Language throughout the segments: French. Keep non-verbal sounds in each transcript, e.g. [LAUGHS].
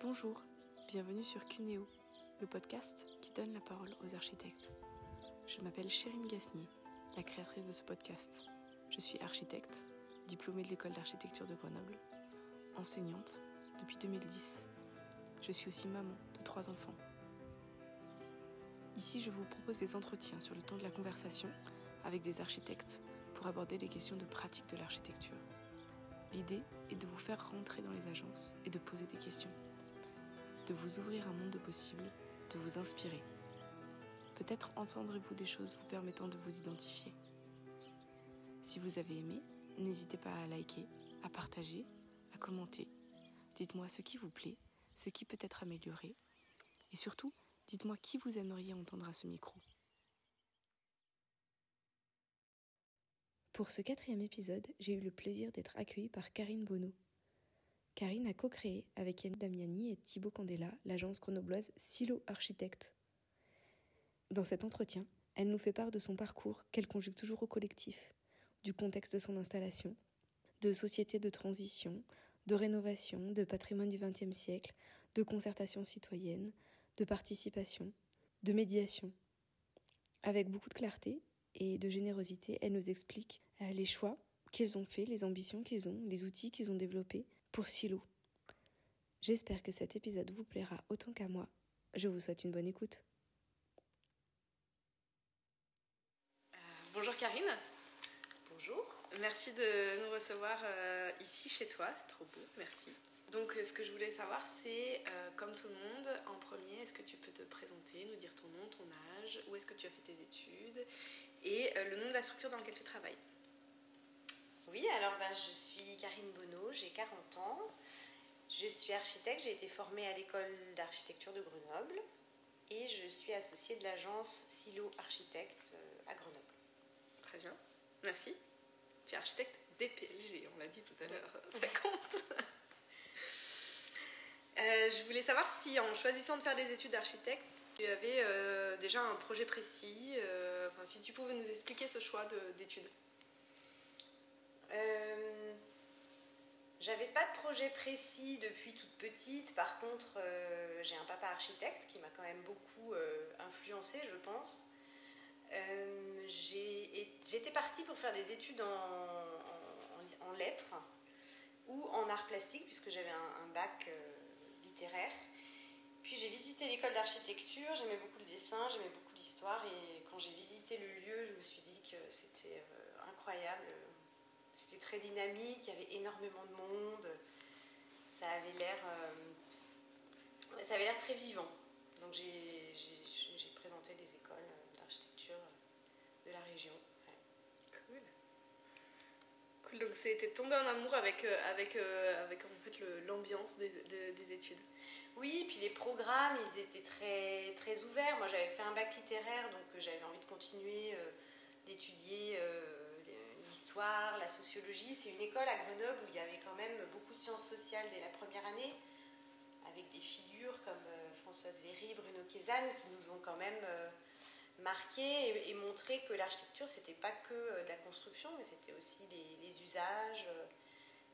Bonjour, bienvenue sur Cuneo, le podcast qui donne la parole aux architectes. Je m'appelle Chérine Gasnier, la créatrice de ce podcast. Je suis architecte, diplômée de l'école d'architecture de Grenoble, enseignante depuis 2010. Je suis aussi maman de trois enfants. Ici, je vous propose des entretiens sur le ton de la conversation avec des architectes pour aborder les questions de pratique de l'architecture. L'idée est de vous faire rentrer dans les agences et de poser des questions, de vous ouvrir un monde de possibles, de vous inspirer. Peut-être entendrez-vous des choses vous permettant de vous identifier. Si vous avez aimé, n'hésitez pas à liker, à partager, à commenter. Dites-moi ce qui vous plaît, ce qui peut être amélioré, et surtout, dites-moi qui vous aimeriez entendre à ce micro. Pour ce quatrième épisode, j'ai eu le plaisir d'être accueillie par Karine Bonneau. Karine a co-créé avec Yann Damiani et Thibaut Candela l'agence grenobloise Silo Architecte. Dans cet entretien, elle nous fait part de son parcours qu'elle conjugue toujours au collectif, du contexte de son installation, de société de transition, de rénovation, de patrimoine du XXe siècle, de concertation citoyenne, de participation, de médiation. Avec beaucoup de clarté et de générosité, elle nous explique euh, les choix qu'ils ont faits, les ambitions qu'ils ont, les outils qu'ils ont développés pour Silo. J'espère que cet épisode vous plaira autant qu'à moi. Je vous souhaite une bonne écoute. Euh, bonjour Karine. Bonjour. Merci de nous recevoir euh, ici chez toi, c'est trop beau, merci. Donc ce que je voulais savoir c'est, comme tout le monde, en premier, est-ce que tu peux te présenter, nous dire ton nom, ton âge, où est-ce que tu as fait tes études et le nom de la structure dans laquelle tu travailles? Oui, alors bah, je suis Karine Bonneau, j'ai 40 ans. Je suis architecte, j'ai été formée à l'école d'architecture de Grenoble et je suis associée de l'agence Silo Architecte euh, à Grenoble. Très bien, merci. Tu es architecte DPLG, on l'a dit tout à l'heure, ça compte. Euh, je voulais savoir si en choisissant de faire des études d'architecte, tu avais euh, déjà un projet précis, si tu pouvais nous expliquer ce choix d'études. Euh, j'avais pas de projet précis depuis toute petite. Par contre, euh, j'ai un papa architecte qui m'a quand même beaucoup euh, influencé, je pense. J'étais partie pour faire des études en, lettres ou en art plastique, puisque j'avais un, bac littéraire. Puis j'ai visité l'école d'architecture, j'aimais beaucoup le dessin, j'aimais beaucoup l'histoire, et quand j'ai visité le lieu, je me suis dit que c'était incroyable c'était très dynamique, il y avait énormément de monde. Ça avait l'air, euh, ça avait l'air très vivant. Donc j'ai, présenté les écoles d'architecture de la région. Cool. Cool. Donc c'était tombé en amour avec, euh, avec, euh, avec en fait l'ambiance des, des, études. Oui, puis les programmes, ils étaient très, très ouverts. Moi j'avais fait un bac littéraire, donc j'avais envie de continuer d'étudier l'histoire, la sociologie. C'est une école à Grenoble où il y avait quand même beaucoup de sciences sociales dès la première année, avec des figures comme euh, Françoise Véry, Bruno Kézanne, qui nous ont quand même euh, marqué et, montré que l'architecture, c'était pas que euh, de la construction, mais c'était aussi les, usages,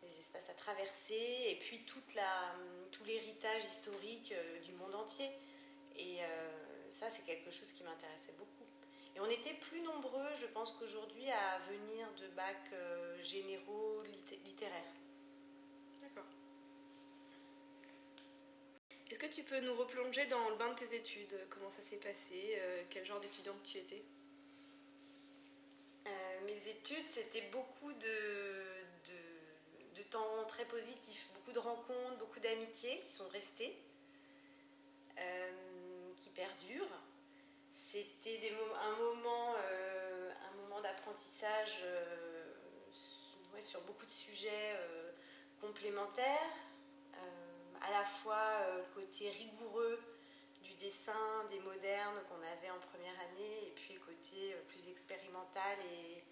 les espaces à traverser, et puis toute la, hum, tout l'héritage historique du monde entier. Et ça, c'est quelque chose qui m'intéressait beaucoup. Et on était plus nombreux, je pense qu'aujourd'hui, à venir de bacs euh, généraux littéraires. D'accord. Est-ce que tu peux nous replonger dans le bain de tes études? Comment ça s'est passé? Euh, Quel genre d'étudiante tu étais? Euh, Mes études, c'était beaucoup de, de, de, temps très positif, beaucoup de rencontres, beaucoup d'amitiés qui sont restées, qui perdurent. C'était un moment, euh, moment d'apprentissage euh, sur beaucoup de sujets euh, complémentaires, à la fois le côté rigoureux du dessin des modernes qu'on avait en première année, et puis le côté plus expérimental et,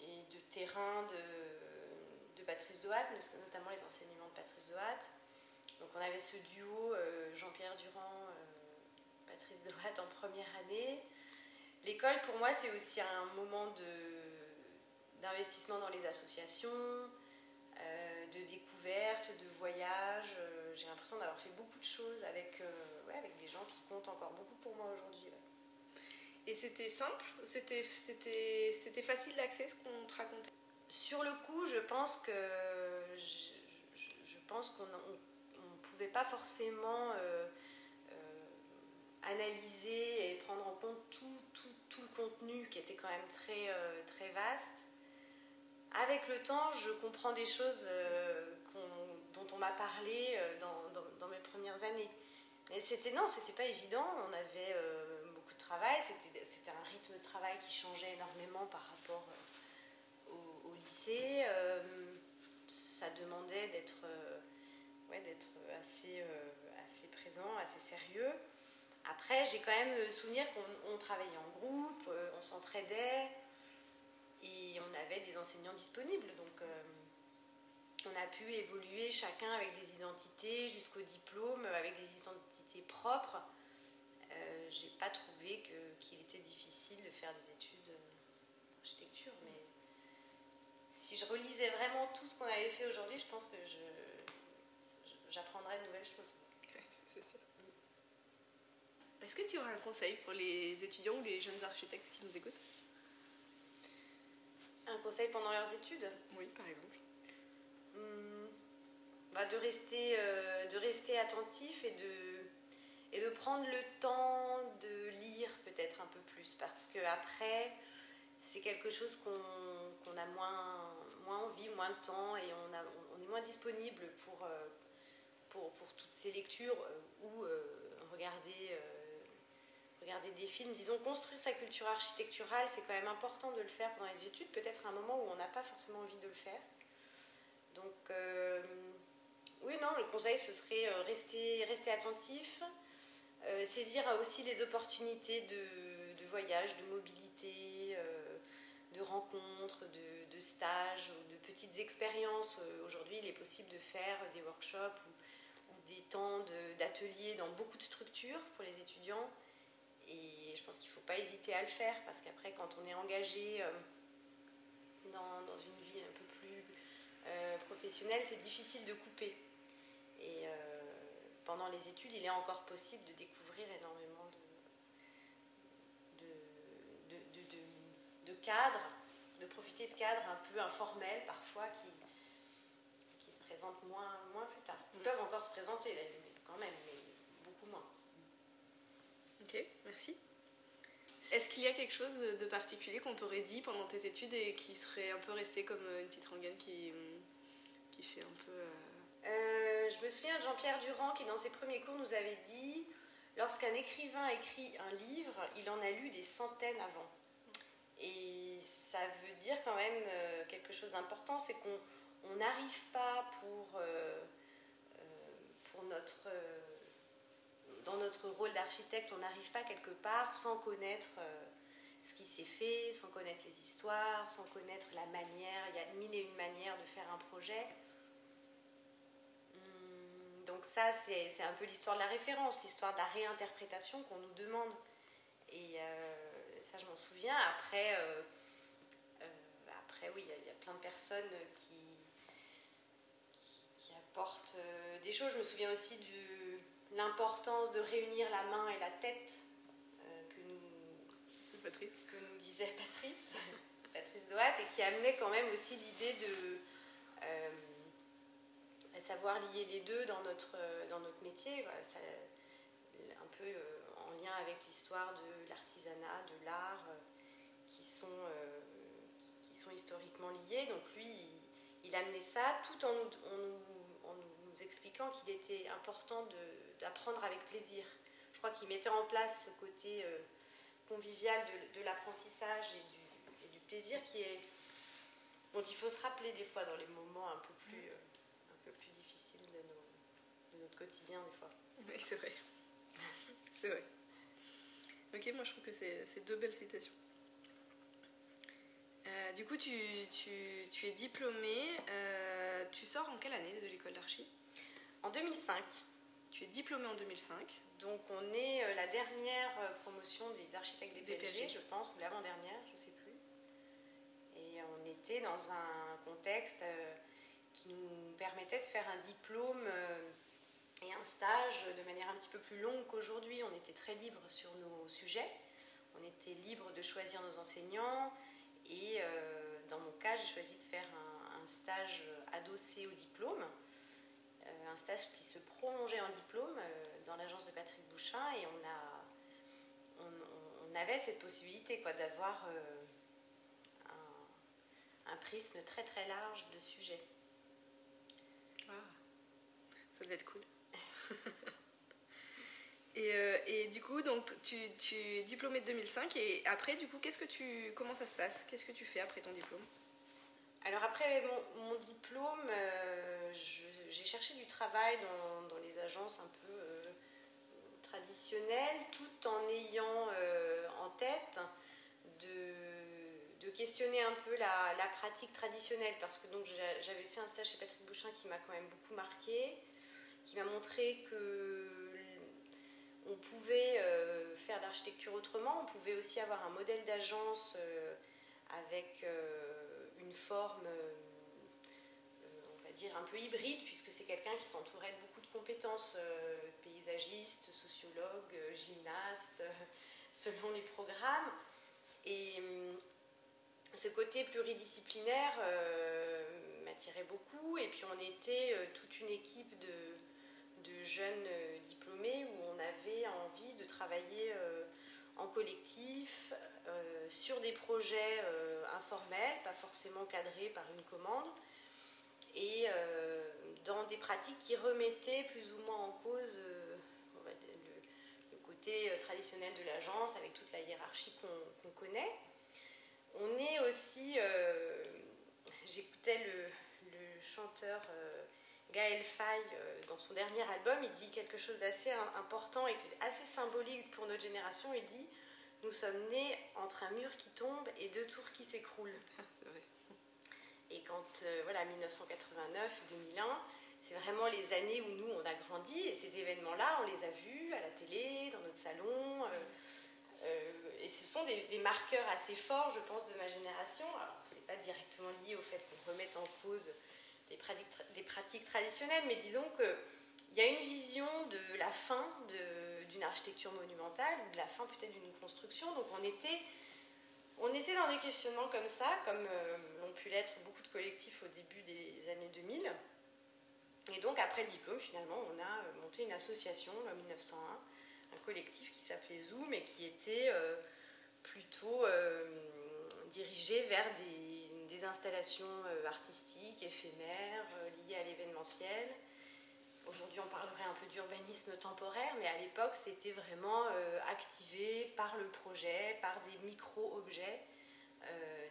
et de terrain de, de Patrice Dohat, notamment les enseignements de Patrice Dohat. Donc on avait ce duo Jean-Pierre Durand Patrice Dohat en première année. L'école, pour moi, c'est aussi un moment d'investissement dans les associations, de découvertes, de voyages. J'ai l'impression d'avoir fait beaucoup de choses avec, avec des gens qui comptent encore beaucoup pour moi aujourd'hui. Et c'était simple C'était facile d'accès ce qu'on te racontait? Sur le coup, je pense que je, je pense qu'on ne pouvait pas forcément euh, euh, analyser et prendre en compte tout, tout, tout, le contenu qui était quand même très, euh, très vaste. Avec le temps, je comprends des choses dont on m'a parlé dans, dans, dans, mes premières années. Mais c'était non, c'était pas évident. On avait travail. C'était un rythme de travail qui changeait énormément par rapport euh, au, lycée. Euh, ça demandait d'être euh, ouais, assez, assez présent, assez sérieux. Après, j'ai quand même souvenir qu'on travaillait en groupe, on s'entraidait et on avait des enseignants disponibles. Donc, on a pu évoluer chacun avec des identités jusqu'au diplôme, avec des identités propres j'ai pas trouvé qu'il était difficile de faire des études d'architecture, mais si je relisais vraiment tout ce qu'on avait fait aujourd'hui, je pense que j'apprendrais de nouvelles choses. [LAUGHS] c'est sûr. Est-ce que tu aurais un conseil pour les étudiants ou les jeunes architectes qui nous écoutent? Un conseil pendant leurs études? Oui, par exemple. Hmm. Bah de, rester, euh, de rester attentif et de et de prendre le temps de lire peut-être un peu plus parce que après c'est quelque chose qu'on a moins, moins envie, moins le temps et on, a, on est moins disponible pour, euh, pour, pour, toutes ces lectures euh, ou euh, regarder, regarder des films. Disons, construire sa culture architecturale, c'est quand même important de le faire pendant les études, peut-être à un moment où on n'a pas forcément envie de le faire. Donc, oui, non, le conseil, ce serait rester, rester attentif, euh, saisir aussi les opportunités de, de voyage, de mobilité, euh, de rencontres, de, stages ou de petites expériences. Euh, aujourd'hui, il est possible de faire des workshops ou, des temps d'ateliers dans beaucoup de structures pour les étudiants. Et je pense qu'il ne faut pas hésiter à le faire parce qu'après, quand on est engagé dans, dans, une vie un peu plus professionnelle, c'est difficile de couper. Et pendant les études, il est encore possible de découvrir énormément de, de, cadres, de profiter de cadres un peu informels parfois qui, qui se présentent moins, moins plus tard. Ils peuvent encore se présenter quand même, mais. Merci. Est-ce qu'il y a quelque chose de particulier qu'on t'aurait dit pendant tes études et qui serait un peu resté comme une petite rengaine qui, qui fait un peu... Euh, euh, je me souviens de Jean-Pierre Durand qui, dans ses premiers cours, nous avait dit lorsqu'un écrivain écrit un livre, il en a lu des centaines avant. Et ça veut dire quand même euh, quelque chose d'important c'est qu'on n'arrive pas pour, euh, pour notre, dans notre rôle d'architecte, on n'arrive pas quelque part sans connaître ce qui s'est fait, sans connaître les histoires, sans connaître la manière. Il y a mille et une manières de faire un projet donc ça, c'est un peu l'histoire de la référence, l'histoire de la réinterprétation qu'on nous demande. Et euh, ça, je m'en souviens. Après, euh, euh, après oui, il y, a plein de personnes qui, qui, apportent des choses. Je me souviens aussi de l'importance de réunir la main et la tête que, nous, Patrice. que nous disait Patrice, [LAUGHS] Patrice Doat, et qui amenait quand même aussi l'idée de savoir lier les deux dans notre, euh, dans notre métier, un peu euh, en lien avec l'histoire de l'artisanat, de l'art, euh, qui, sont, qui, sont historiquement liés. Donc lui, il, amenait ça tout en nous, en nous, expliquant qu'il était important d'apprendre avec plaisir. Je crois qu'il mettait en place ce côté convivial de, de l'apprentissage et du, et du, plaisir qui est, dont il faut se rappeler des fois dans les moments un peu plus quotidien des fois. Oui, c'est vrai. [LAUGHS] c'est vrai. Ok, moi je trouve que c'est deux belles citations. Euh, du coup, tu, tu, tu es diplômé. Euh, tu sors en quelle année de l'école d'archi? En 2005. Tu es diplômé en 2005. Donc on est euh, la dernière promotion des architectes des, PLG, je pense, ou l'avant-dernière, je ne sais plus. Et on était dans un contexte qui nous permettait de faire un diplôme et un stage de manière un petit peu plus longue qu'aujourd'hui. On était très libre sur nos sujets, on était libre de choisir nos enseignants et dans mon cas, j'ai choisi de faire un, stage adossé au diplôme, un stage qui se prolongeait en diplôme dans l'agence de Patrick Bouchin et on a avait cette possibilité quoi, d'avoir euh, un, prisme très très large de sujets. Ah, ça devait être cool. [LAUGHS] et, euh, et, du coup, donc, tu, tu, es diplômé de 2005 et après, du coup, qu'est-ce que tu, comment ça se passe? Qu'est-ce que tu fais après ton diplôme? Alors après mon, diplôme, euh, j'ai cherché du travail dans, les agences un peu traditionnelles, tout en ayant tête de, questionner un peu la, pratique traditionnelle. Parce que j'avais fait un stage chez Patrick Bouchin qui m'a quand même beaucoup marqué, qui m'a montré que on pouvait euh, faire d'architecture autrement, on pouvait aussi avoir un modèle d'agence euh, avec euh, une forme, dire, un peu hybride, puisque c'est quelqu'un qui s'entourait de beaucoup de compétences, paysagiste, sociologue, gymnaste, [LAUGHS] selon les programmes. Et hum, ce côté pluridisciplinaire euh, m'attirait beaucoup. Et puis on était euh, toute une équipe de, jeunes euh, diplômés où on avait envie de travailler en collectif sur des projets informels, pas forcément cadrés par une commande, et dans des pratiques qui remettaient plus ou moins en cause euh, traditionnelle de l'agence, avec toute la hiérarchie qu'on connaît. On est aussi, euh, j'écoutais le, chanteur euh, Gaël Faye dans son dernier album, il dit quelque chose d'assez important et qui est assez symbolique pour notre génération. Il dit Nous sommes nés entre un mur qui tombe et deux tours qui s'écroulent. Et quand, voilà, 1989, 2001, c'est vraiment les années où nous, on a grandi et ces événements-là, on les a vus à la télé, dans notre salon. Euh, euh, et ce sont des, marqueurs assez forts, je pense, de ma génération. Alors, ce n'est pas directement lié au fait qu'on remette en cause des pratiques, traditionnelles, mais disons qu'il y a une vision de la fin d'une architecture monumentale, ou de la fin peut-être d'une construction. Donc, on était, on était dans des questionnements comme ça, comme euh, pu l'être beaucoup de collectifs au début des années 2000. Et donc, après le diplôme, finalement, on a euh, monté une association en 1901, un collectif qui s'appelait Zoom et qui était euh, plutôt euh, dirigé vers des, installations artistiques, éphémères, liées à l'événementiel. Aujourd'hui, on parlerait un peu d'urbanisme temporaire, mais à l'époque, c'était vraiment activé par le projet, par des micro-objets,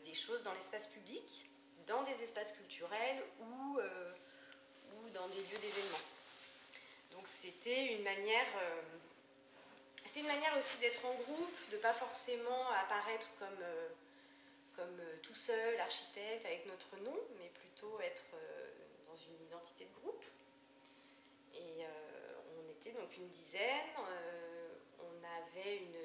des choses dans l'espace public, dans des espaces culturels ou dans des lieux d'événement. Donc c'était une manière, euh, une manière aussi d'être en groupe, de pas forcément apparaître comme, euh, comme euh, tout seul, architecte, avec notre nom, mais plutôt être dans une identité de groupe. Et on était donc une dizaine, on avait une,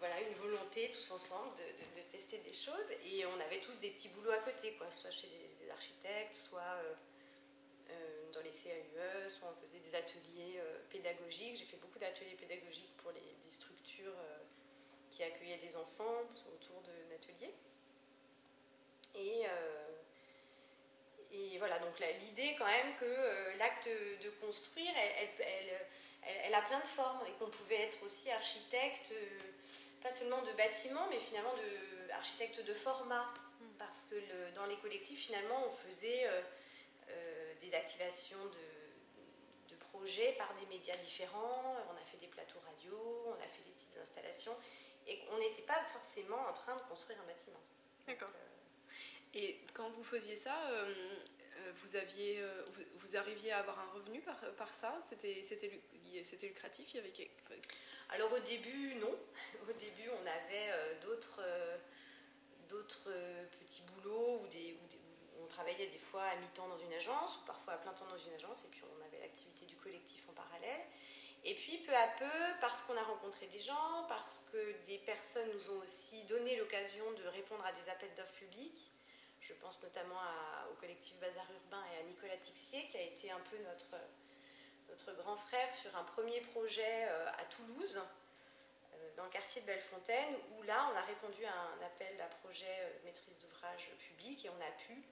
voilà, une volonté tous ensemble de, tester des choses et on avait tous des petits boulots à côté, quoi, soit chez des architectes, soit euh, euh, dans les CAUE, soit on faisait des ateliers euh, pédagogiques. J'ai fait beaucoup d'ateliers pédagogiques pour les, des structures qui accueillaient des enfants autour d'un atelier. Et, et voilà, donc l'idée quand même que l'acte de construire, elle, elle, elle, a plein de formes et qu'on pouvait être aussi architecte, pas seulement de bâtiments, mais finalement de architecte de format. Parce que dans les collectifs, finalement, on faisait euh, euh, des activations de, de, projets par des médias différents, on a fait des plateaux radio, on a fait des petites installations, et on n'était pas forcément en train de construire un bâtiment. D'accord. Euh, et quand vous faisiez ça, vous, aviez, vous, arriviez à avoir un revenu par, par ça? C'était lucratif? Il y avait... Alors au début, non. [LAUGHS] Au début, on avait d'autres d'autres euh, petits boulots des, on travaillait des fois à mi-temps dans une agence ou parfois à plein temps dans une agence et puis on avait l'activité du collectif en parallèle. Et puis peu à peu, parce qu'on a rencontré des gens, parce que des personnes nous ont aussi donné l'occasion de répondre à des appels d'offres publics, je pense notamment au collectif Bazar Urbain et à Nicolas Tixier, qui a été un peu notre, grand frère sur un premier projet à Toulouse, dans le quartier de Bellefontaine, où là, on a répondu à un appel à projet maîtrise d'ouvrage public et on a pu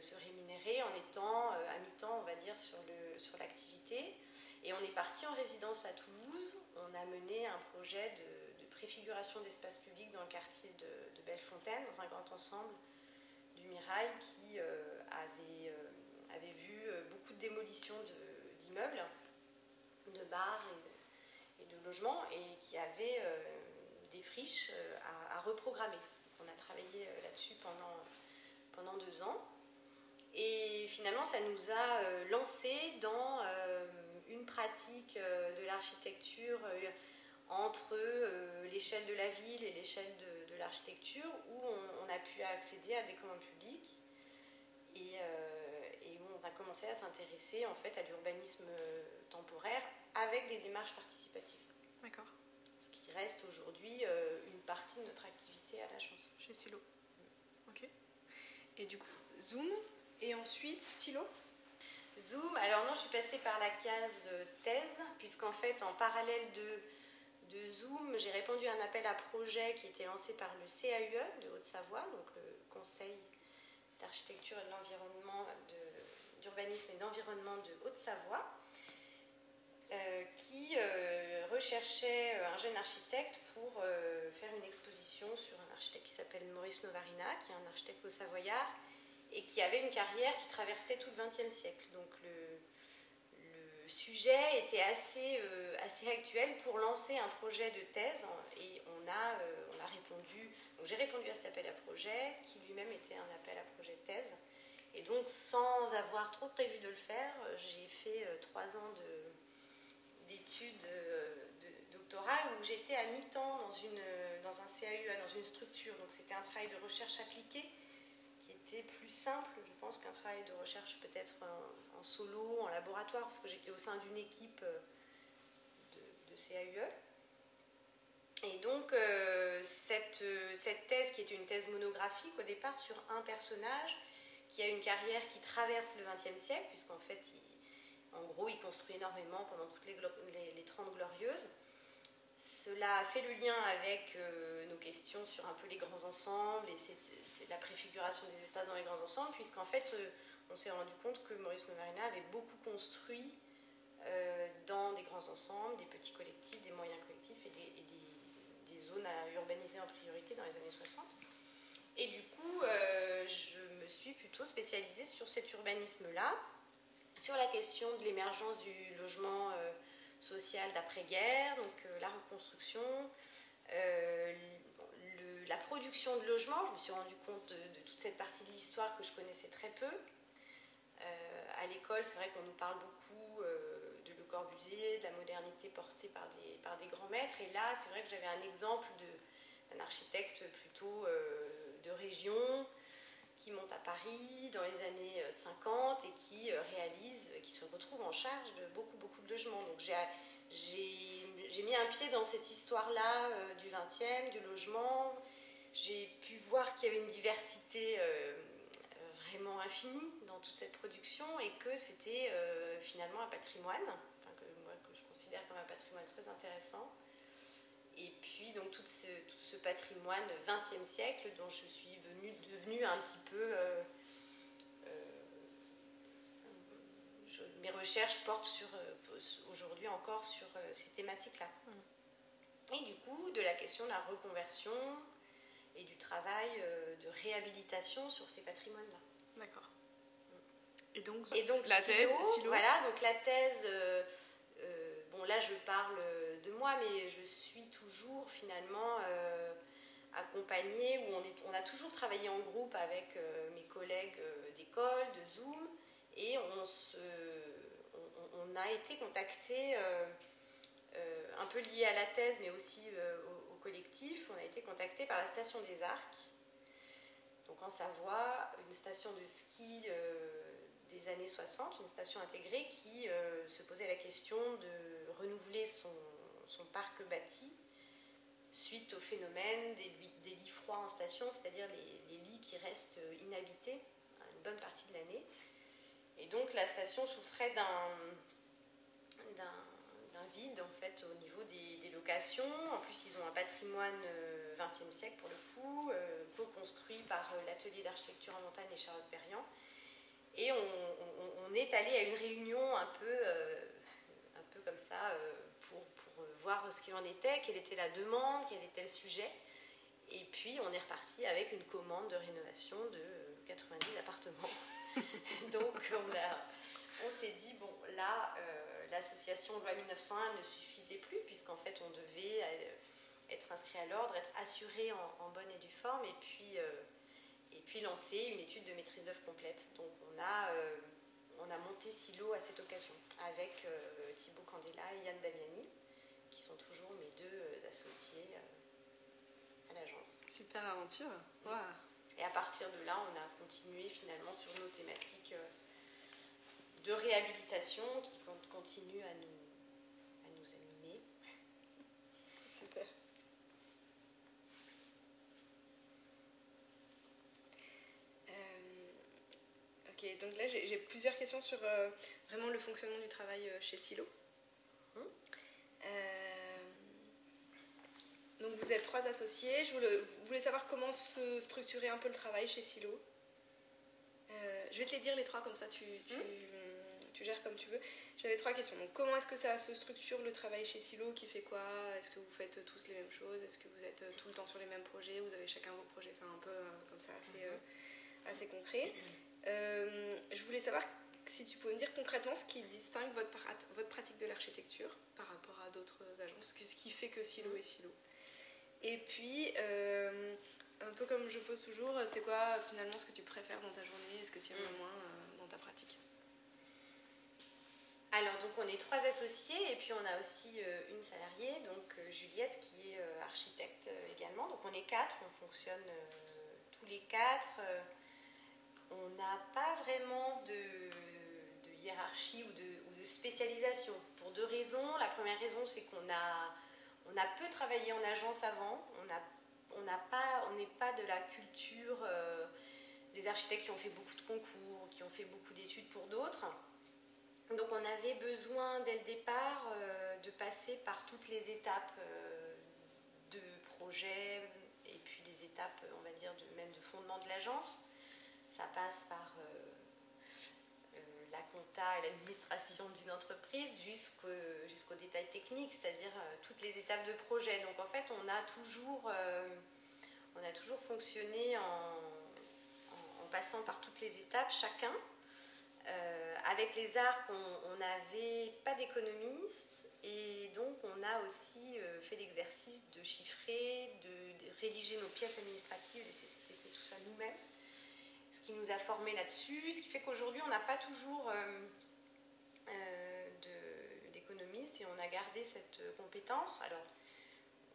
se rémunérer en étant à mi-temps, on va dire, sur l'activité. Sur et on est parti en résidence à Toulouse. On a mené un projet de, préfiguration d'espace public dans le quartier de, de, Bellefontaine, dans un grand ensemble du Mirail qui avait, avait, vu beaucoup de démolitions d'immeubles, de, bars et de, logements, et qui avait des friches à, à reprogrammer. On a travaillé là-dessus pendant, pendant deux ans. Et finalement, ça nous a lancé dans une pratique de l'architecture entre l'échelle de la ville et l'échelle de, l'architecture, où on, a pu accéder à des commandes publiques et, on a commencé à s'intéresser en fait à l'urbanisme temporaire avec des démarches participatives. D'accord. Ce qui reste aujourd'hui une partie de notre activité à l'agence. Chez Silo. Ok. Et du coup, Zoom, et ensuite, stylo Zoom, alors non, je suis passée par la case thèse, puisqu'en fait, en parallèle de, de Zoom, j'ai répondu à un appel à projet qui était lancé par le CAUE de Haute-Savoie, donc le Conseil d'architecture et de l'environnement, d'urbanisme et d'environnement de Haute-Savoie, euh, qui euh, recherchait un jeune architecte pour euh, faire une exposition sur un architecte qui s'appelle Maurice Novarina, qui est un architecte au Savoyard, et qui avait une carrière qui traversait tout le XXe siècle. Donc le, le, sujet était assez, euh, assez actuel pour lancer un projet de thèse et on a, euh, on a répondu, donc j'ai répondu à cet appel à projet qui lui-même était un appel à projet donc sans avoir trop prévu de le faire, j'ai fait euh, trois ans d'études de, doctorat où j'étais à mi-temps dans, dans un CAUA, dans une structure. Donc c'était un travail de recherche appliquée plus simple, je pense, qu'un travail de recherche peut-être en, solo, en laboratoire, parce que j'étais au sein d'une équipe euh, de, CAUE. Et donc, euh, cette, euh, cette, thèse, qui était une thèse monographique au départ sur un personnage qui a une carrière qui traverse le XXe siècle, puisqu'en fait, en gros, il construit énormément pendant toutes les, les, les 30 glorieuses. Cela fait le lien avec euh, nos questions sur un peu les grands ensembles et c'est la préfiguration des espaces dans les grands ensembles, puisqu'en fait, euh, on s'est rendu compte que Maurice Novarina avait beaucoup construit euh, dans des grands ensembles, des petits collectifs, des moyens collectifs et des zones à urbaniser en priorité dans les années 60. Et du coup, je me suis plutôt spécialisée sur cet urbanisme-là, sur la question de l'émergence du logement sociale d'après-guerre, donc euh, la reconstruction, euh, la production de logements. Je me suis rendu compte de, de toute cette partie de l'histoire que je connaissais très peu. Euh, à l'école, c'est vrai qu'on nous parle beaucoup de Le Corbusier, de la modernité portée par des, par des grands maîtres. Et là, c'est vrai que j'avais un exemple d'un architecte plutôt de région, qui monte à Paris dans les années 50 et qui réalise, qui se retrouve en charge de beaucoup, beaucoup de logements. Donc j'ai mis un pied dans cette histoire-là euh, du 20e, du logement. J'ai pu voir qu'il y avait une diversité euh, vraiment infinie dans toute cette production et que c'était euh, finalement un patrimoine, que, moi, que je considère comme un patrimoine très intéressant. Et puis, donc, tout ce, tout ce patrimoine 20e siècle dont je suis venue, devenue un petit peu. Euh, euh, je, mes recherches portent sur, euh, aujourd'hui encore sur ces thématiques-là. Mm. Et du coup, de la question de la reconversion et du travail de réhabilitation sur ces patrimoines-là. D'accord. Et donc, et donc la silo, thèse, silo. Voilà, donc la thèse, bon là je parle de moi, mais je suis toujours finalement euh, accompagnée, où on, a toujours travaillé en groupe avec euh, mes collègues euh, d'école, de Zoom, et on, a été contacté, un peu lié à la thèse, mais aussi au, au, collectif, on a été contacté par la station des Arcs, donc en Savoie, une station de ski des années 60, une station intégrée qui se posait la question de renouveler son, son parc bâti suite au phénomène des, lits froids en station, c'est-à-dire les, lits qui reste inhabité une bonne partie de l'année. Et donc la station souffrait d'un vide en fait au niveau des, locations. En plus, ils ont un patrimoine 20e siècle pour le coup, co-construit par l'atelier d'architecture en montagne et Charlotte Perriand. Et on, est allé à une réunion un peu, un peu comme ça pour, voir ce qu'il en était, quelle était la demande, quel était le sujet. Et puis on est reparti avec une commande de rénovation de 90 appartements. [LAUGHS] Donc on, on s'est dit, bon là, euh, l'association Loi 1901 ne suffisait plus, puisqu'en fait on devait euh, être inscrit à l'ordre, être assuré en, bonne et due forme, et puis, euh, et puis lancer une étude de maîtrise d'œuvre complète. Donc on a, on a monté Silo à cette occasion, avec Thibaut Candela et Yann Damiani, qui sont toujours mes deux associés à l'agence. Super aventure. Et à partir de là, on a continué finalement sur nos thématiques euh, de réhabilitation qui continuent à nous, à nous animer. Super. Euh, ok, donc là j'ai plusieurs questions sur euh, vraiment le fonctionnement du travail chez Silo. Hum. Donc vous êtes trois associés. Je voulais, savoir comment se structurer un peu le travail chez Silo. Euh, je vais te les dire les trois comme ça tu, tu, gères comme tu veux. J'avais trois questions. Donc comment est-ce que ça se structure le travail chez Silo Qui fait quoi? Est-ce que vous faites tous les mêmes choses? Est-ce que vous êtes tout le temps sur les mêmes projets? Vous avez chacun vos projets enfin, un peu euh, comme ça assez, euh, assez concret. je voulais savoir si tu pouvais me dire concrètement ce qui distingue votre, votre pratique de l'architecture par rapport à d'autres agences, ce qui fait que Silo est Silo? Et puis, euh, un peu comme je pose toujours, c'est quoi finalement ce que tu préfères dans ta journée et ce que tu aimes le moins euh, dans ta pratique? Alors, donc on est trois associés et puis on a aussi euh, une salariée, donc Juliette qui est architecte également. Donc on est quatre, on fonctionne tous les quatre. on n'a pas vraiment de, hiérarchie ou de, ou de, spécialisation pour deux raisons. La première raison, c'est qu'on a on a peu travaillé en agence avant, on n'est pas, de la culture euh, des architectes qui ont fait beaucoup de concours, qui ont fait beaucoup d'études pour d'autres. Donc on avait besoin dès le départ euh, de passer par toutes les étapes euh, de projet et puis les étapes, on va dire, de, même de fondement de l'agence. Ça passe par et l'administration d'une entreprise jusqu'au jusqu'aux détails techniques, c'est-à-dire euh, toutes les étapes de projet. Donc en fait, on a toujours, euh, on a toujours fonctionné en, en, passant par toutes les étapes, chacun. Euh, avec les arcs, on n'avait pas d'économiste et donc on a aussi fait l'exercice de chiffrer, de, rédiger nos pièces administratives, c'était fait tout ça nous-mêmes qui nous a formés là-dessus, ce qui fait qu'aujourd'hui on n'a pas toujours euh, euh, d'économistes et on a gardé cette compétence. Alors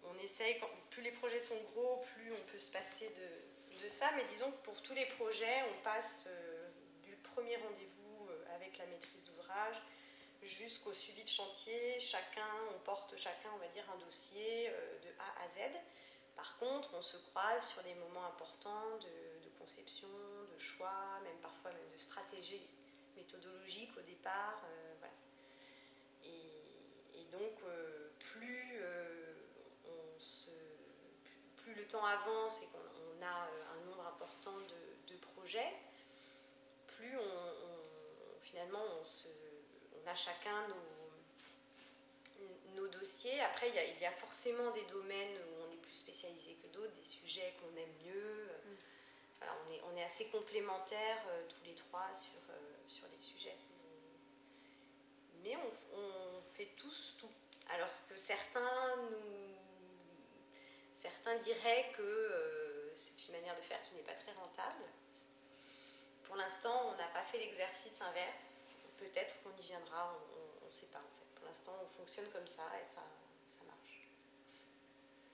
on essaye, plus les projets sont gros, plus on peut se passer de, ça, mais disons que pour tous les projets, on passe euh, du premier rendez-vous avec la maîtrise d'ouvrage jusqu'au suivi de chantier. Chacun, on porte chacun, on va dire, un dossier de A à Z. Par contre, on se croise sur des moments importants de conception, choix, même parfois même de stratégie méthodologique au départ. Euh, et, donc, euh, plus, euh, on se, plus, le temps avance et qu'on a un nombre important de, projets, plus on, finalement on, se, on, a chacun nos, dossiers. Après, il y, a, forcément des domaines où on est plus spécialisé que d'autres, des sujets qu'on aime mieux on, est, assez complémentaires euh, tous les trois sur, euh, les sujets. Mais on, fait tous tout. Alors ce que certains certains diraient que euh, c'est une manière de faire qui n'est pas très rentable. Pour l'instant, on n'a pas fait l'exercice inverse. Peut-être qu'on y viendra, on ne sait pas. Pour l'instant, on fonctionne comme ça et ça, ça marche.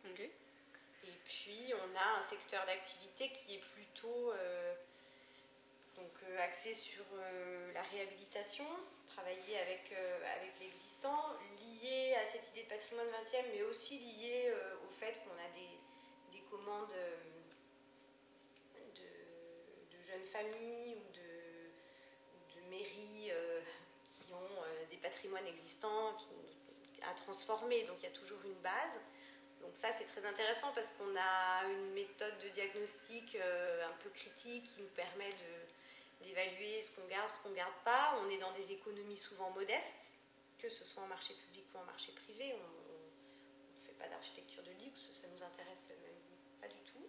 Ok. Et puis, on a un secteur d'activité qui est plutôt euh, donc, euh, axé sur euh, la réhabilitation, travailler avec, avec l'existant, lié à cette idée de patrimoine 20e, mais aussi lié au fait qu'on a des, des commandes de, jeunes familles ou de, de mairies qui ont des patrimoines existants à transformer. Donc il y a toujours une base. Donc ça, c'est très intéressant parce qu'on a une méthode de diagnostic un peu critique qui nous permet d'évaluer ce qu'on garde, ce qu'on ne garde pas. On est dans des économies souvent modestes, que ce soit en marché public ou en marché privé. On ne fait pas d'architecture de luxe, ça nous intéresse pas du tout.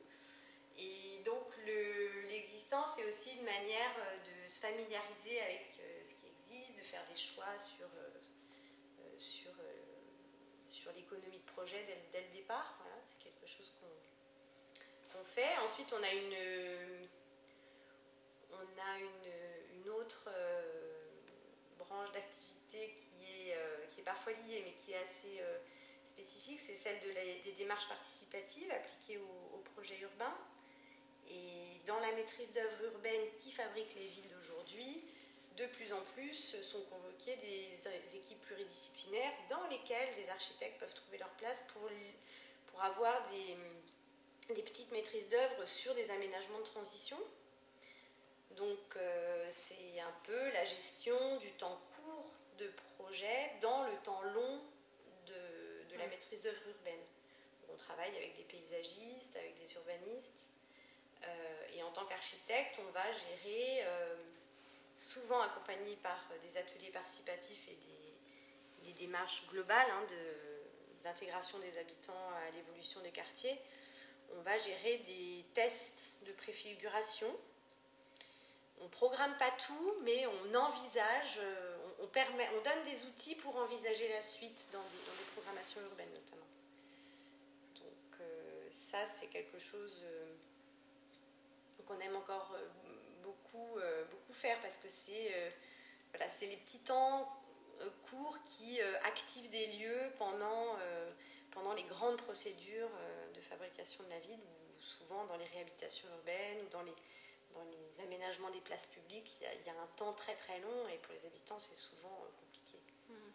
Et donc l'existence est aussi une manière euh, de se familiariser avec euh, ce qui existe, de faire des choix euh, sur, sur l'économie de projet dès, le départ. Voilà, c'est quelque chose qu'on fait. Ensuite, on a une, on a une, une autre branche d'activité qui est, qui est parfois liée, mais qui est assez spécifique, c'est celle de des démarches participatives appliquées aux, projets urbains. Et dans la maîtrise d'œuvre urbaine qui fabrique les villes d'aujourd'hui, de plus en plus sont des, équipes pluridisciplinaires dans lesquelles des architectes peuvent trouver leur place pour, pour avoir des, des petites maîtrises d'œuvre sur des aménagements de transition. Donc euh, c'est un peu la gestion du temps court de projet dans le temps long la maîtrise d'œuvre urbaine. On travaille avec des paysagistes, avec des urbanistes. Euh, et en tant qu'architecte, on va gérer, euh, souvent accompagné par des ateliers participatifs et des, démarches globales hein, d'intégration des habitants à l'évolution des quartiers, on va gérer des tests de préfiguration. On ne programme pas tout, mais on envisage, euh, on, donne des outils pour envisager la suite dans des, programmations urbaines notamment. Donc euh, ça, c'est quelque chose euh, qu'on aime encore euh, beaucoup, beaucoup faire parce que c'est voilà, les petits temps courts qui activent des lieux pendant, pendant les grandes procédures de fabrication de la ville ou souvent dans les réhabilitations urbaines ou dans les dans les aménagements des places publiques, il y, a, un temps très très long et pour les habitants, c'est souvent euh, compliqué. Mhm.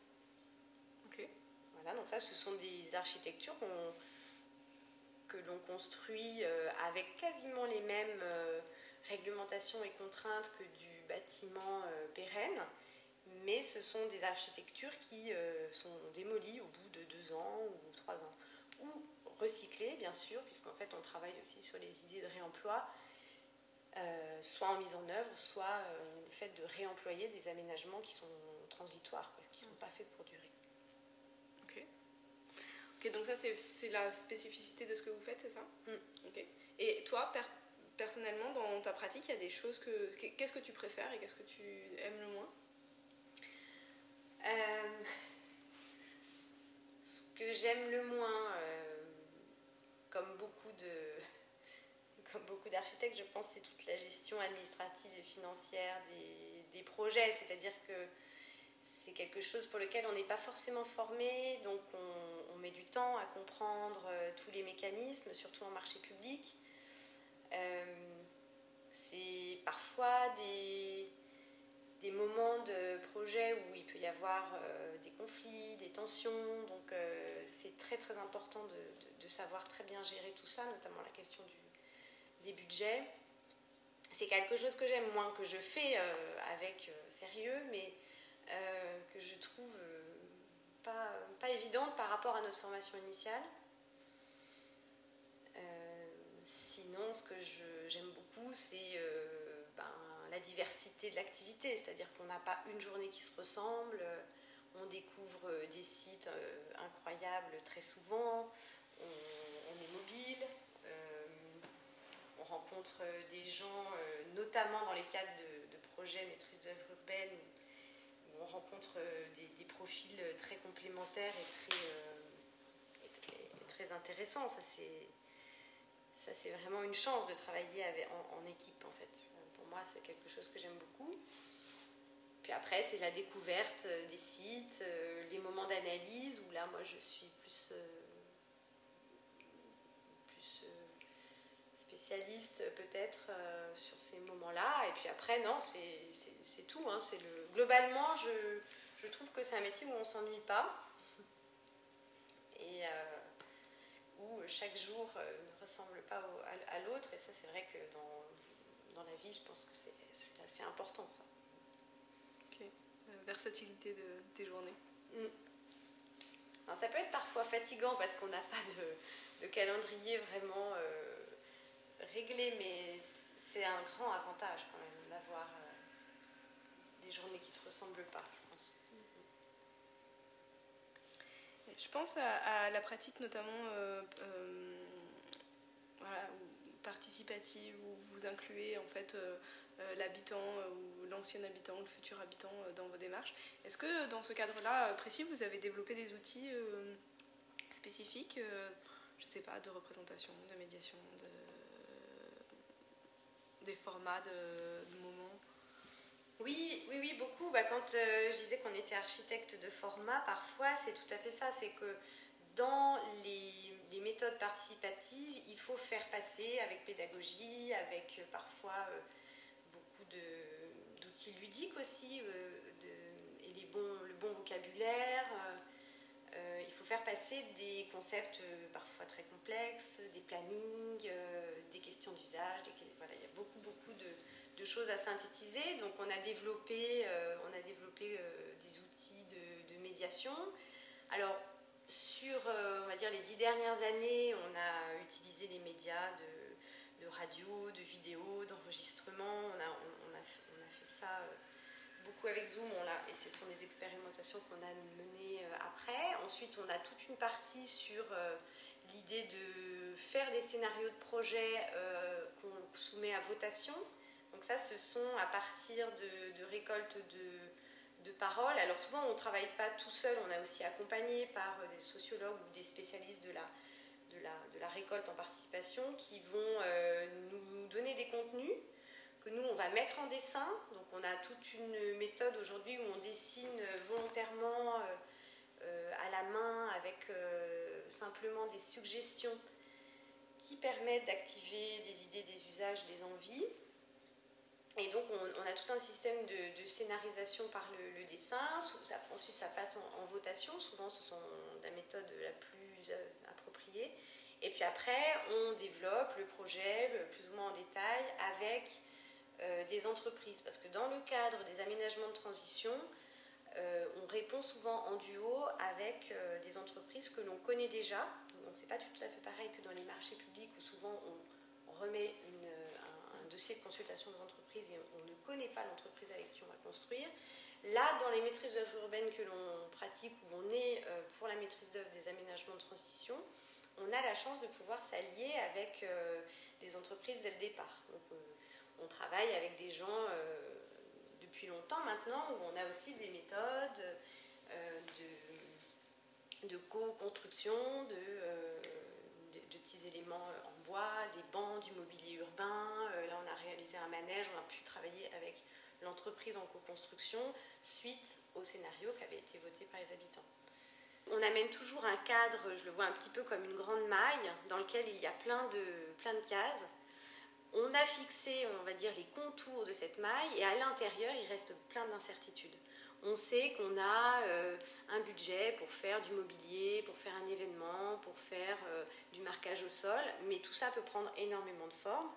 Ok. Voilà, donc ça, ce sont des architectures que l'on construit euh, avec quasiment les mêmes euh, réglementations et contraintes que du bâtiment pérenne, mais ce sont des architectures qui sont démolies au bout de deux ans ou trois ans. Ou recyclées, bien sûr, puisqu'en fait, on travaille aussi sur les idées de réemploi euh, soit en mise en œuvre, soit euh, le fait de réemployer des aménagements qui sont transitoires, qui ne sont pas faits pour durer. Ok. Ok, donc ça c'est la spécificité de ce que vous faites, c'est ça? Mm. Ok. Et toi, personnellement, dans ta pratique, il y a des choses que... Qu'est-ce que tu préfères et qu'est-ce que tu aimes le moins? Euh, Ce que j'aime le moins, comme beaucoup de [LAUGHS] comme beaucoup d'architectes, je pense, c'est toute la gestion administrative et financière des, projets. C'est-à-dire que c'est quelque chose pour lequel on n'est pas forcément formé, donc on, met du temps à comprendre euh, tous les mécanismes, surtout en marché public. Euh, c'est parfois des, des, moments de projet où il peut y avoir euh, des conflits, des tensions, donc c'est très très important de, savoir très bien gérer tout ça, notamment la question des budgets. C'est quelque chose que j'aime moins, que je fais euh, avec euh, sérieux, mais euh, que je trouve pas, pas par rapport à notre formation initiale. Sinon, ce que j'aime beaucoup, c'est ben, la diversité de l'activité, c'est-à-dire qu'on n'a pas une journée qui se ressemble, on découvre des sites incroyables très souvent, on est mobile, rencontre euh, des gens, euh, notamment dans les cadres de, projets maîtrise d'œuvre urbaine, où on rencontre euh, des, profils très complémentaires et très, intéressants. Ça, c'est vraiment une chance de travailler en, équipe, en fait. Pour moi, c'est quelque chose que j'aime beaucoup. Puis après, c'est la découverte des sites, les moments d'analyse, où là, moi, je suis plus spécialiste peut-être euh, sur ces moments-là. Et puis après, non, c'est tout. Hein. Le... Globalement, je, je, trouve que c'est un métier où on s'ennuie pas. Et euh, où chaque jour euh, ressemble pas à, l'autre. Et ça, c'est vrai que dans, dans la vie, je pense que c'est assez important ça. Ok, versatilité de tes journées. Mm. Alors, ça peut être parfois fatigant parce qu'on n'a pas de, calendrier vraiment réglé, mais c'est un grand avantage quand même d'avoir des journées qui ne se ressemblent pas. Je pense à, la pratique notamment euh, euh, participative où vous incluez en fait euh, l'habitant ou l'ancien habitant, le futur habitant dans vos démarches. Est-ce que dans ce cadre-là précis, vous avez développé des outils spécifiques, je ne sais pas, de représentation, de médiation, des formats de moments? Oui, oui, oui, beaucoup. Bah, quand euh, je disais qu'on était architecte de format, parfois c'est tout à fait ça. C'est que dans les, méthodes participatives, il faut faire passer avec pédagogie, avec euh, parfois euh, beaucoup d'outils ludiques aussi, et les le bon vocabulaire. il faut faire passer des concepts parfois très complexes, des plannings, des questions d'usage. Voilà, il y a beaucoup, beaucoup de de choses à synthétiser. Donc on a développé, euh, on a développé euh, des outils de, médiation. Alors sur euh, on va dire les dix dernières années, on a utilisé les médias de, radio, de vidéo, d'enregistrement. On a, on, a, fait ça beaucoup avec Zoom on a, et ce sont des expérimentations qu'on a menées après. Ensuite, on a toute une partie sur l'idée de faire des scénarios de projet qu'on soumet à votation. Donc ça, ce sont à partir de, récoltes de, paroles. Alors souvent, on ne travaille pas tout seul, on a aussi accompagné par des sociologues ou des spécialistes de la, de la, récolte en participation qui vont euh, nous donner des contenus que nous, on va mettre en dessin. Donc on a toute une méthode aujourd'hui où on dessine volontairement euh, euh, à la main avec simplement des suggestions qui permettent d'activer des idées, des usages, des envies. Et donc, on, a tout un système de, scénarisation par le, dessin. ensuite, ça passe en, votation. Souvent, ce sont la méthode la plus euh, appropriée. Et puis après, on développe le projet plus ou moins en détail avec euh, des entreprises. Parce que dans le cadre des aménagements de transition, euh, on répond souvent en duo avec des entreprises que l'on connaît déjà. Donc, c'est pas tout à fait pareil que dans les marchés publics où souvent on, remet consultation des entreprises et on ne connaît pas l'entreprise avec qui on va construire. Là, dans les maîtrises d'œuvre urbaines que l'on pratique, où on est euh, pour la maîtrise d'œuvre des aménagements de transition, on a la chance de pouvoir s'allier avec euh, des entreprises dès le départ. Euh, on travaille avec des gens depuis longtemps maintenant, où on a aussi des méthodes de, de co-construction, de, de, petits éléments en bois, des bancs, du mobilier urbain. là, on a réalisé un manège, on a pu travailler avec l'entreprise en co-construction suite au scénario qui avait été voté par les habitants. On amène toujours un cadre, je le vois un petit peu comme une grande maille, dans lequel il y a plein de, plein de cases. On a fixé, on va dire, les contours de cette maille et à l'intérieur, il reste plein d'incertitudes. On sait qu'on a euh, un budget pour faire du mobilier, pour faire un événement, pour faire euh, du marquage au sol, mais tout ça peut prendre énormément de formes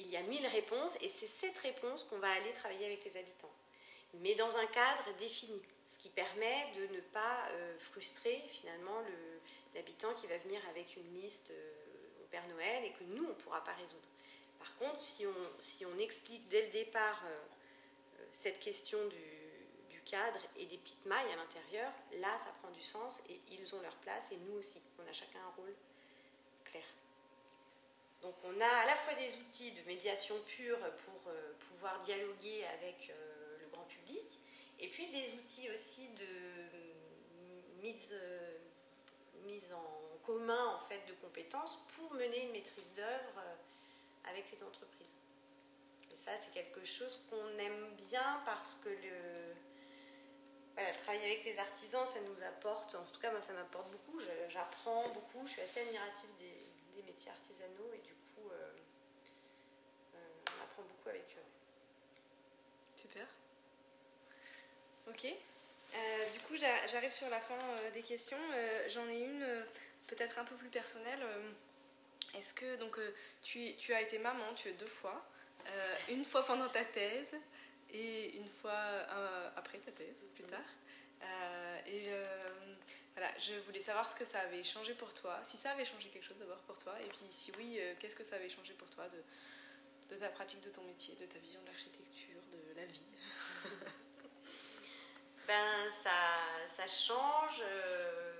il y a mille réponses et c'est cette réponse qu'on va aller travailler avec les habitants. Mais dans un cadre défini, ce qui permet de ne pas euh, frustrer finalement l'habitant qui va venir avec une liste au Père Noël et que nous, on ne pourra pas résoudre. Par contre, si on, si on explique dès le départ cette question du, cadre et des petites mailles à l'intérieur, là, ça prend du sens et ils ont leur place et nous aussi. On a chacun un rôle clair. Donc on a à la fois des outils de médiation pure pour euh, pouvoir dialoguer avec euh, le grand public, et puis des outils aussi de mise, euh, mise en commun en fait de compétences pour mener une maîtrise d'œuvre avec les entreprises. Et ça c'est quelque chose qu'on aime bien parce que le voilà, travailler avec les artisans, ça nous apporte, en tout cas moi ça m'apporte beaucoup, j'apprends beaucoup, je suis assez admirative des, des métiers artisanaux et du coup, euh, euh, on apprend beaucoup avec eux. Super. Ok. Euh, du coup, j'arrive sur la fin des questions. J'en ai une peut-être un peu plus personnelle. Est-ce que donc tu, tu, as été maman, tu es deux fois. une fois pendant ta thèse et une fois après ta thèse, plus tard. et voilà, je voulais savoir ce que ça avait changé pour toi, si ça avait changé quelque chose d'abord pour toi, et puis si oui, qu'est-ce que ça avait changé pour toi de, de ta pratique de ton métier, de ta vision de l'architecture, de la vie? [LAUGHS] Ben, ça, ça change. Euh,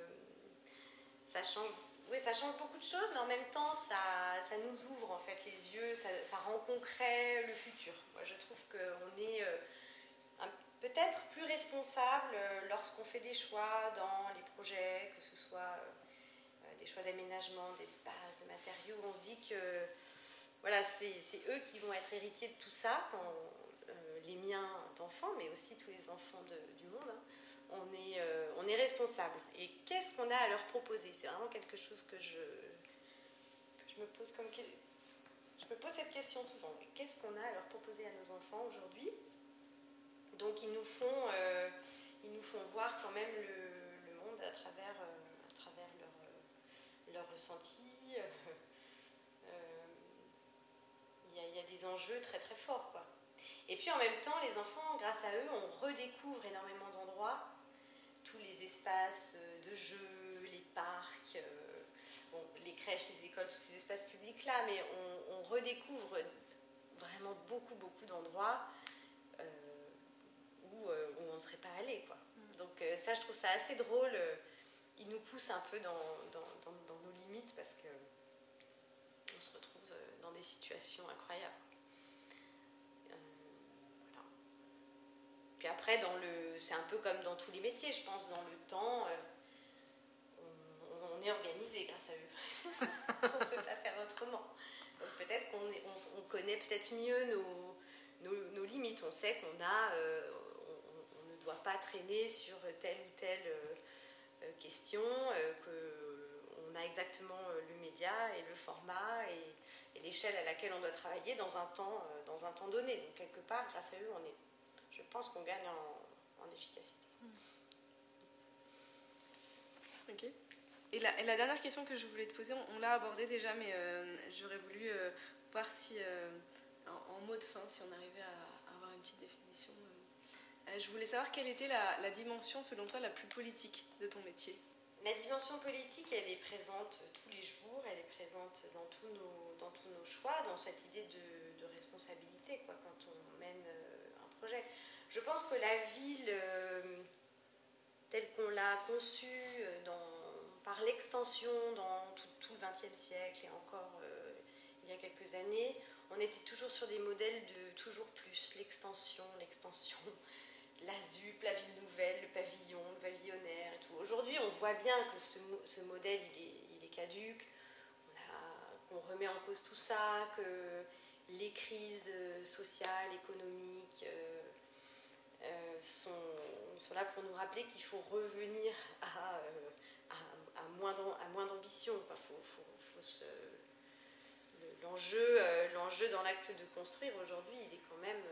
ça change. Oui, ça change beaucoup de choses, mais en même temps, ça, ça nous ouvre en fait les yeux, ça, ça rend concret le futur. Moi, je trouve qu'on est euh, peut-être plus responsable euh, lorsqu'on fait des choix dans les projets, que ce soit des choix d'aménagement, d'espace, de matériaux. On se dit que voilà, c'est eux qui vont être héritiers de tout ça, euh, les miens d'enfants, mais aussi tous les enfants du monde. Hein. on, est, euh, on est responsable. Et qu'est-ce qu'on a à leur proposer? C'est vraiment quelque chose que je, me pose comme je me pose cette question souvent. Qu'est-ce qu'on a à leur proposer à nos enfants aujourd'hui? Donc ils nous font, euh, ils nous font voir quand même le, monde à travers, à travers leur ressenti [LAUGHS] il y, a des enjeux très très forts. Quoi. Et puis en même temps, les enfants, grâce à eux, on redécouvre énormément d'endroits, tous les espaces euh, de jeux, les parcs, euh, les crèches, les écoles, tous ces espaces publics-là, mais on, redécouvre vraiment beaucoup, beaucoup d'endroits euh, où, on ne serait pas allé. Quoi. Mm. Donc ça, je trouve ça assez drôle. Il nous pousse un peu dans, dans, dans nos limites parce que on se retrouve des situations incroyables. Euh, Puis après, c'est un peu comme dans tous les métiers, je pense, dans le temps, euh, on, est organisé grâce à eux. [LAUGHS] on ne peut pas faire autrement. Donc peut-être qu'on on, connaît peut-être mieux nos, limites. On sait qu'on a, euh, on, ne doit pas traîner sur telle ou telle question, qu'on a exactement le média et le format et l'échelle à laquelle on doit travailler euh, dans un temps donné. Donc quelque part, grâce à eux, on est, je pense qu'on gagne en, en, efficacité. Ok. Et la, et la, dernière question que je voulais te poser, on, l'a abordée déjà, mais euh, j'aurais voulu euh, voir si, en, mot de fin, si on arrivait à, avoir une petite définition. je voulais savoir quelle était la, la dimension, selon toi, la plus politique de ton métier. La dimension politique, elle est présente tous les jours, elle est présente dans tous nos dans tous nos choix, dans cette idée de, responsabilité quoi, quand on euh, Je pense que la ville, euh, telle qu'on l'a conçue euh, par l'extension dans tout, le XXe siècle et encore il y a quelques années, on était toujours sur des modèles de toujours plus, l'extension, l'extension, [LAUGHS] la ZUP, la ville nouvelle, le pavillon, le pavillonnaire tout. Aujourd'hui, on voit bien que ce, modèle, il est, il caduque. On remet en cause tout ça, que les crises euh, sociales, économiques euh, euh, sont, là pour nous rappeler qu'il faut revenir à, à, moins d'ambition. L'enjeu l'enjeu dans l'acte de construire aujourd'hui, il est quand même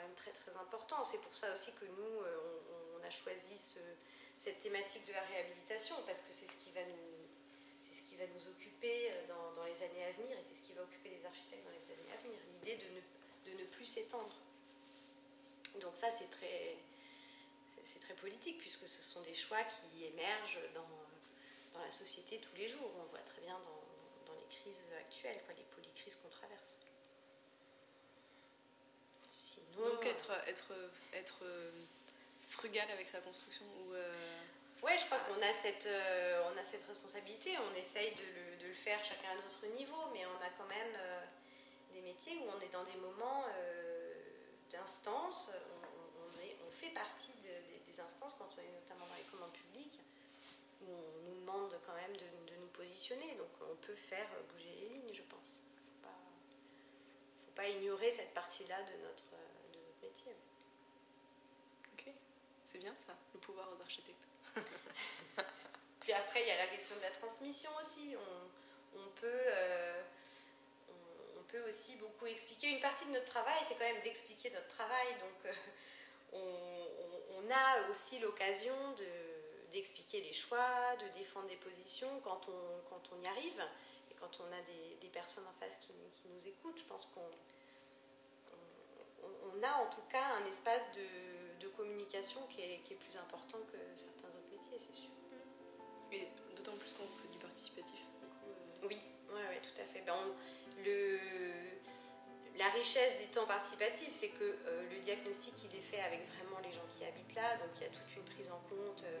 même très important. C'est pour ça aussi que nous, on, a choisi cette thématique de la réhabilitation, parce que c'est ce qui va nous occuper euh, dans, les années à venir et c'est ce qui va occuper les architectes dans les années à venir. L'idée de ne plus s'étendre. Donc ça, c'est très, c'est très politique puisque ce sont des choix qui émergent dans, dans la société tous les jours. On voit très bien dans, dans les crises actuelles, quoi, les polycrises qu'on traverse. Sinon, Donc être, être, être frugal avec sa construction ou... Euh, oui, je crois qu'on a, cette, euh, on a cette responsabilité. On essaye de le, de le, faire chacun à notre niveau, mais on a quand même euh, des métiers où on est dans des moments euh, d'instance. On, fait partie de, des instances quand on est notamment dans les commandes publiques, où on nous demande quand même de, de nous positionner. Donc on peut faire bouger les lignes, je pense. Il ne faut pas, faut pas ignorer cette partie-là de notre, de notre métier. Ok, c'est bien ça, le pouvoir aux architectes. [LAUGHS] Puis après, il y a la question de la transmission aussi. On, peut, euh, peut aussi beaucoup expliquer. Une partie de notre travail, c'est quand même d'expliquer notre travail. Donc, euh, on, a aussi l'occasion d'expliquer les choix, de défendre des positions quand on, quand on y arrive. Et quand on a des, des personnes en face qui, qui, nous écoutent. Je pense qu'on on, a en tout cas un espace de, de communication qui est, qui est, plus important que certains autres métiers, c'est sûr. Et d'autant plus quand vous faites du participatif. Euh... Oui, ouais, ouais, tout à fait. Ben le, la richesse des temps participatifs, c'est que euh, le diagnostic, il est fait avec vraiment les gens qui habitent là, donc il y a toute une prise en compte euh,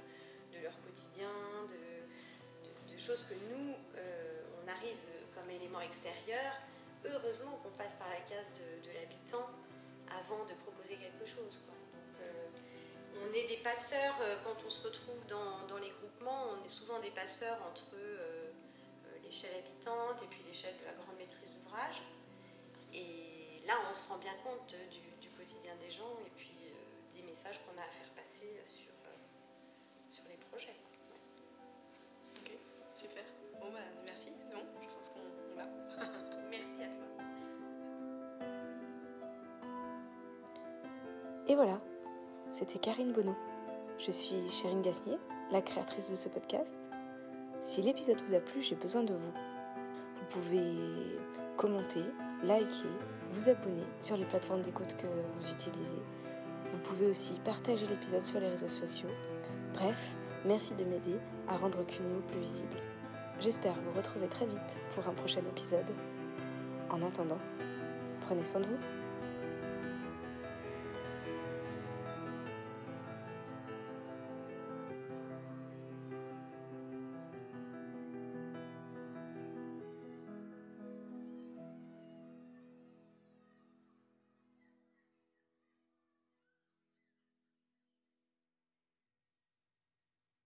de leur quotidien, de, choses que nous, euh, on arrive comme élément extérieur. Heureusement qu'on passe par la case de, l'habitant avant de proposer quelque chose. On est des passeurs, quand on se retrouve dans, dans, les groupements, on est souvent des passeurs entre l'échelle habitante et puis l'échelle de la grande maîtrise d'ouvrage. Et là, on se rend bien compte du, du quotidien des gens et puis des messages qu'on a à faire passer sur, sur les projets. Ouais. Ok, super. Bon, bah, merci, bon, je pense qu'on va. [LAUGHS] merci à toi. Et voilà, c'était Karine Bonneau. Je suis Chérine Gasnier, la créatrice de ce podcast. Si l'épisode vous a plu, j'ai besoin de vous. Vous pouvez commenter, liker, vous abonner sur les plateformes d'écoute que vous utilisez. Vous pouvez aussi partager l'épisode sur les réseaux sociaux. Bref, merci de m'aider à rendre Cuneo plus visible. J'espère vous retrouver très vite pour un prochain épisode. En attendant, prenez soin de vous.